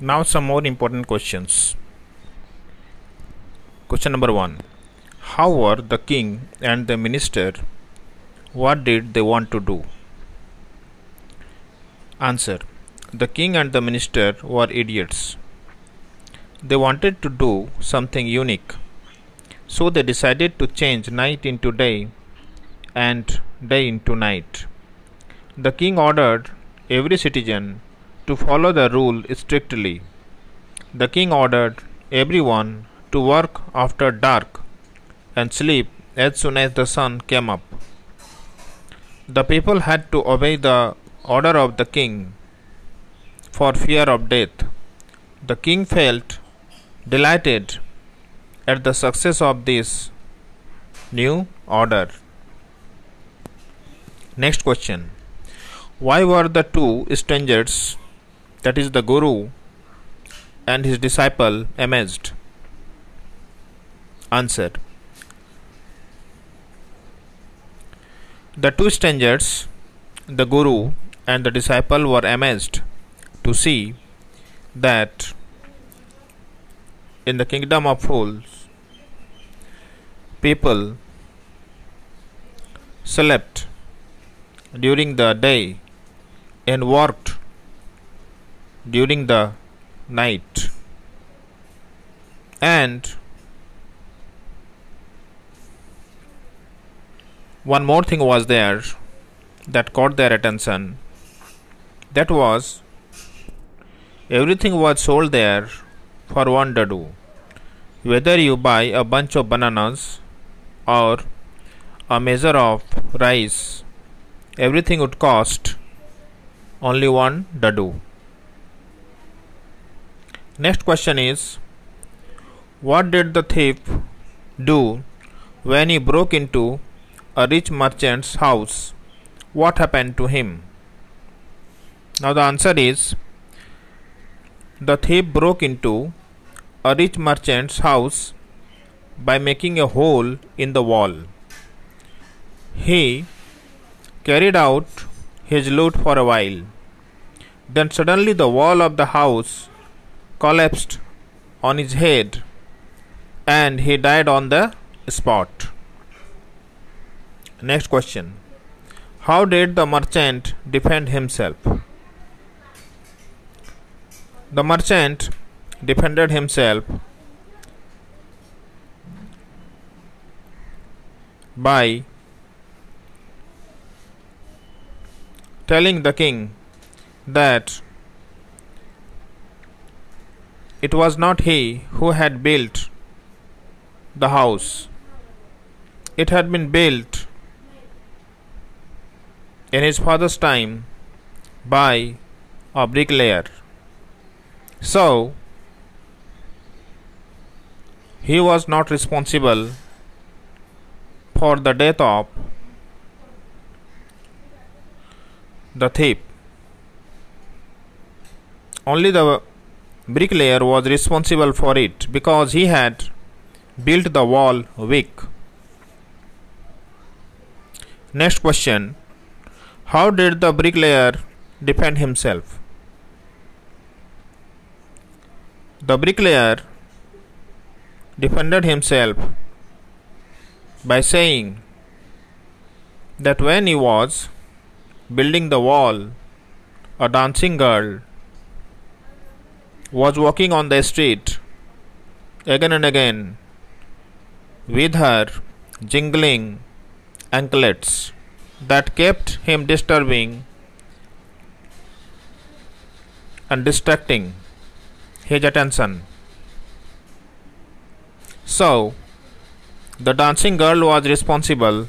Now, some more important questions. Question number one How were the king and the minister? What did they want to do? Answer The king and the minister were idiots. They wanted to do something unique. So they decided to change night into day and day into night. The king ordered every citizen to follow the rule strictly. The king ordered everyone to work after dark and sleep as soon as the sun came up. The people had to obey the order of the king for fear of death. The king felt delighted at the success of this new order. Next question Why were the two strangers, that is, the Guru and his disciple, amazed? Answer The two strangers, the Guru and the disciple, were amazed to see that in the kingdom of fools, people slept during the day and worked during the night. And one more thing was there that caught their attention. That was everything was sold there for one duddu. Whether you buy a bunch of bananas or a measure of rice, everything would cost only one duddu. Next question is What did the thief do when he broke into a rich merchant's house? What happened to him? Now, the answer is the thief broke into a rich merchant's house by making a hole in the wall. He carried out his loot for a while. Then suddenly the wall of the house collapsed on his head and he died on the spot. Next question How did the merchant defend himself? The merchant defended himself by telling the king that it was not he who had built the house, it had been built in his father's time by a bricklayer. So, he was not responsible for the death of the thief. Only the bricklayer was responsible for it because he had built the wall weak. Next question How did the bricklayer defend himself? The bricklayer defended himself by saying that when he was building the wall, a dancing girl was walking on the street again and again with her jingling anklets that kept him disturbing and distracting his attention. So, the dancing girl was responsible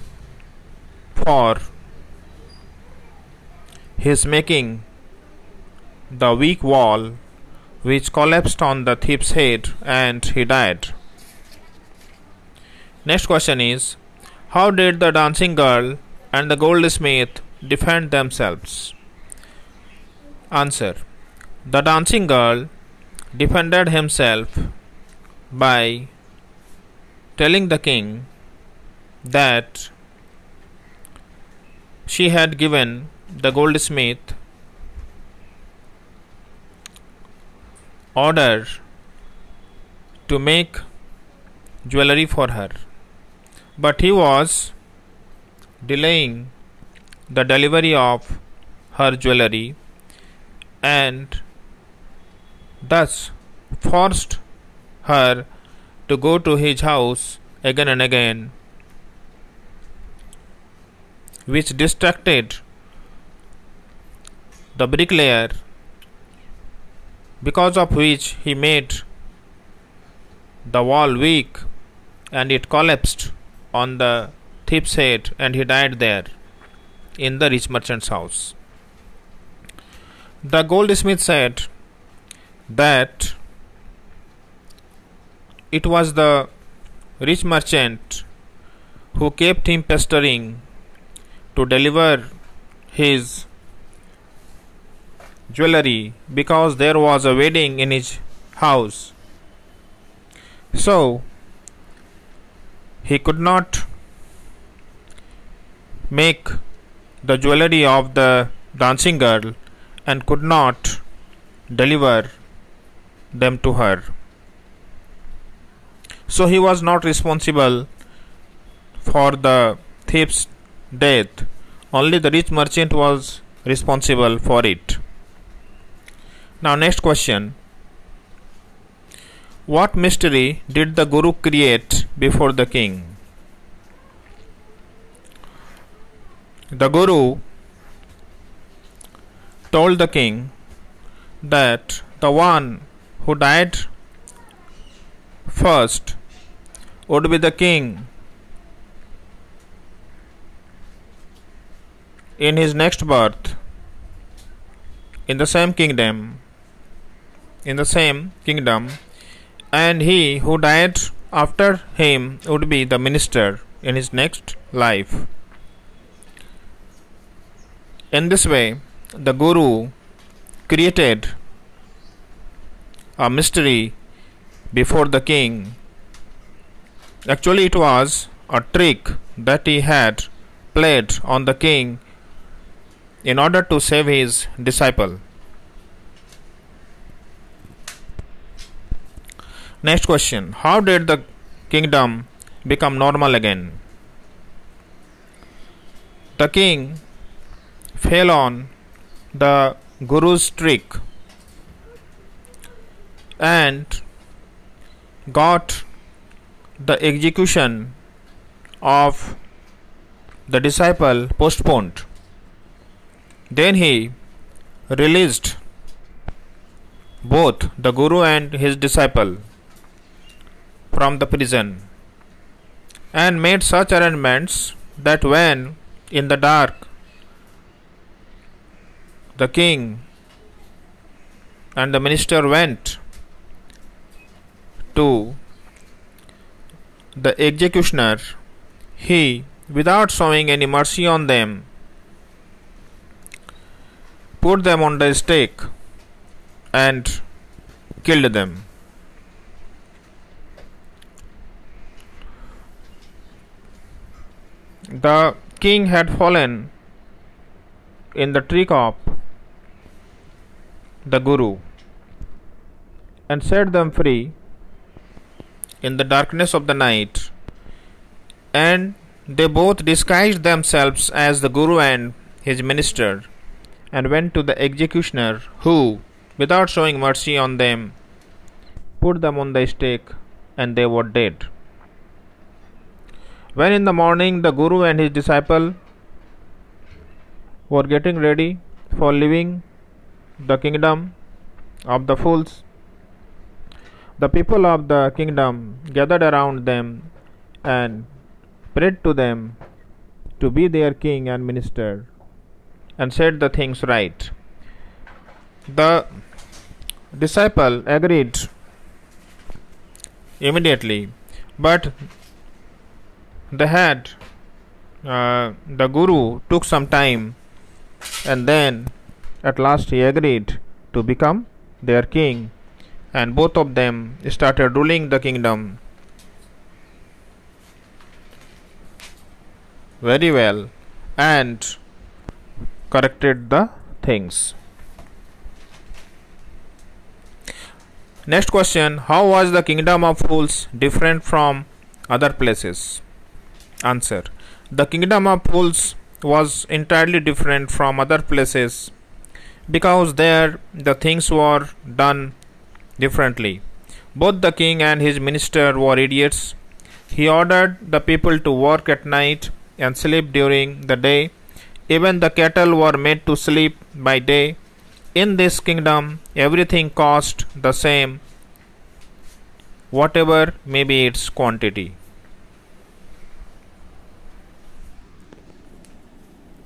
for his making the weak wall which collapsed on the thief's head and he died. Next question is How did the dancing girl and the goldsmith defend themselves? Answer The dancing girl defended himself by telling the king that she had given the goldsmith order to make jewelry for her, but he was delaying the delivery of her jewelry and thus forced her to go to his house again and again, which distracted the bricklayer, because of which he made the wall weak and it collapsed on the thief's head and he died there in the rich merchant's house. The goldsmith said that it was the rich merchant who kept him pestering to deliver his jewelry because there was a wedding in his house. So he could not make the jewelry of the dancing girl and could not deliver them to her. So he was not responsible for the thief's death, only the rich merchant was responsible for it. Now, next question What mystery did the Guru create before the king? The Guru told the king that the one who died first would be the king in his next birth in the same kingdom in the same kingdom and he who died after him would be the minister in his next life in this way the guru created a mystery before the king. Actually, it was a trick that he had played on the king in order to save his disciple. Next question How did the kingdom become normal again? The king fell on the Guru's trick and got the execution of the disciple postponed. Then he released both the Guru and his disciple from the prison and made such arrangements that when in the dark the king and the minister went to the executioner, he, without showing any mercy on them, put them on the stake and killed them. The king had fallen in the trick of the Guru and set them free in the darkness of the night, and they both disguised themselves as the Guru and his minister, and went to the executioner, who, without showing mercy on them, put them on the stake, and they were dead. When in the morning the Guru and his disciple were getting ready for leaving the kingdom of the fools, the people of the kingdom gathered around them and prayed to them to be their king and minister and set the things right. The disciple agreed immediately, but they had uh, the guru took some time and then at last he agreed to become their king and both of them started ruling the kingdom very well and corrected the things. Next question How was the kingdom of fools different from other places? Answer The kingdom of fools was entirely different from other places because there the things were done differently. Both the king and his minister were idiots. He ordered the people to work at night and sleep during the day. Even the cattle were made to sleep by day. In this kingdom, everything cost the same, whatever may be its quantity.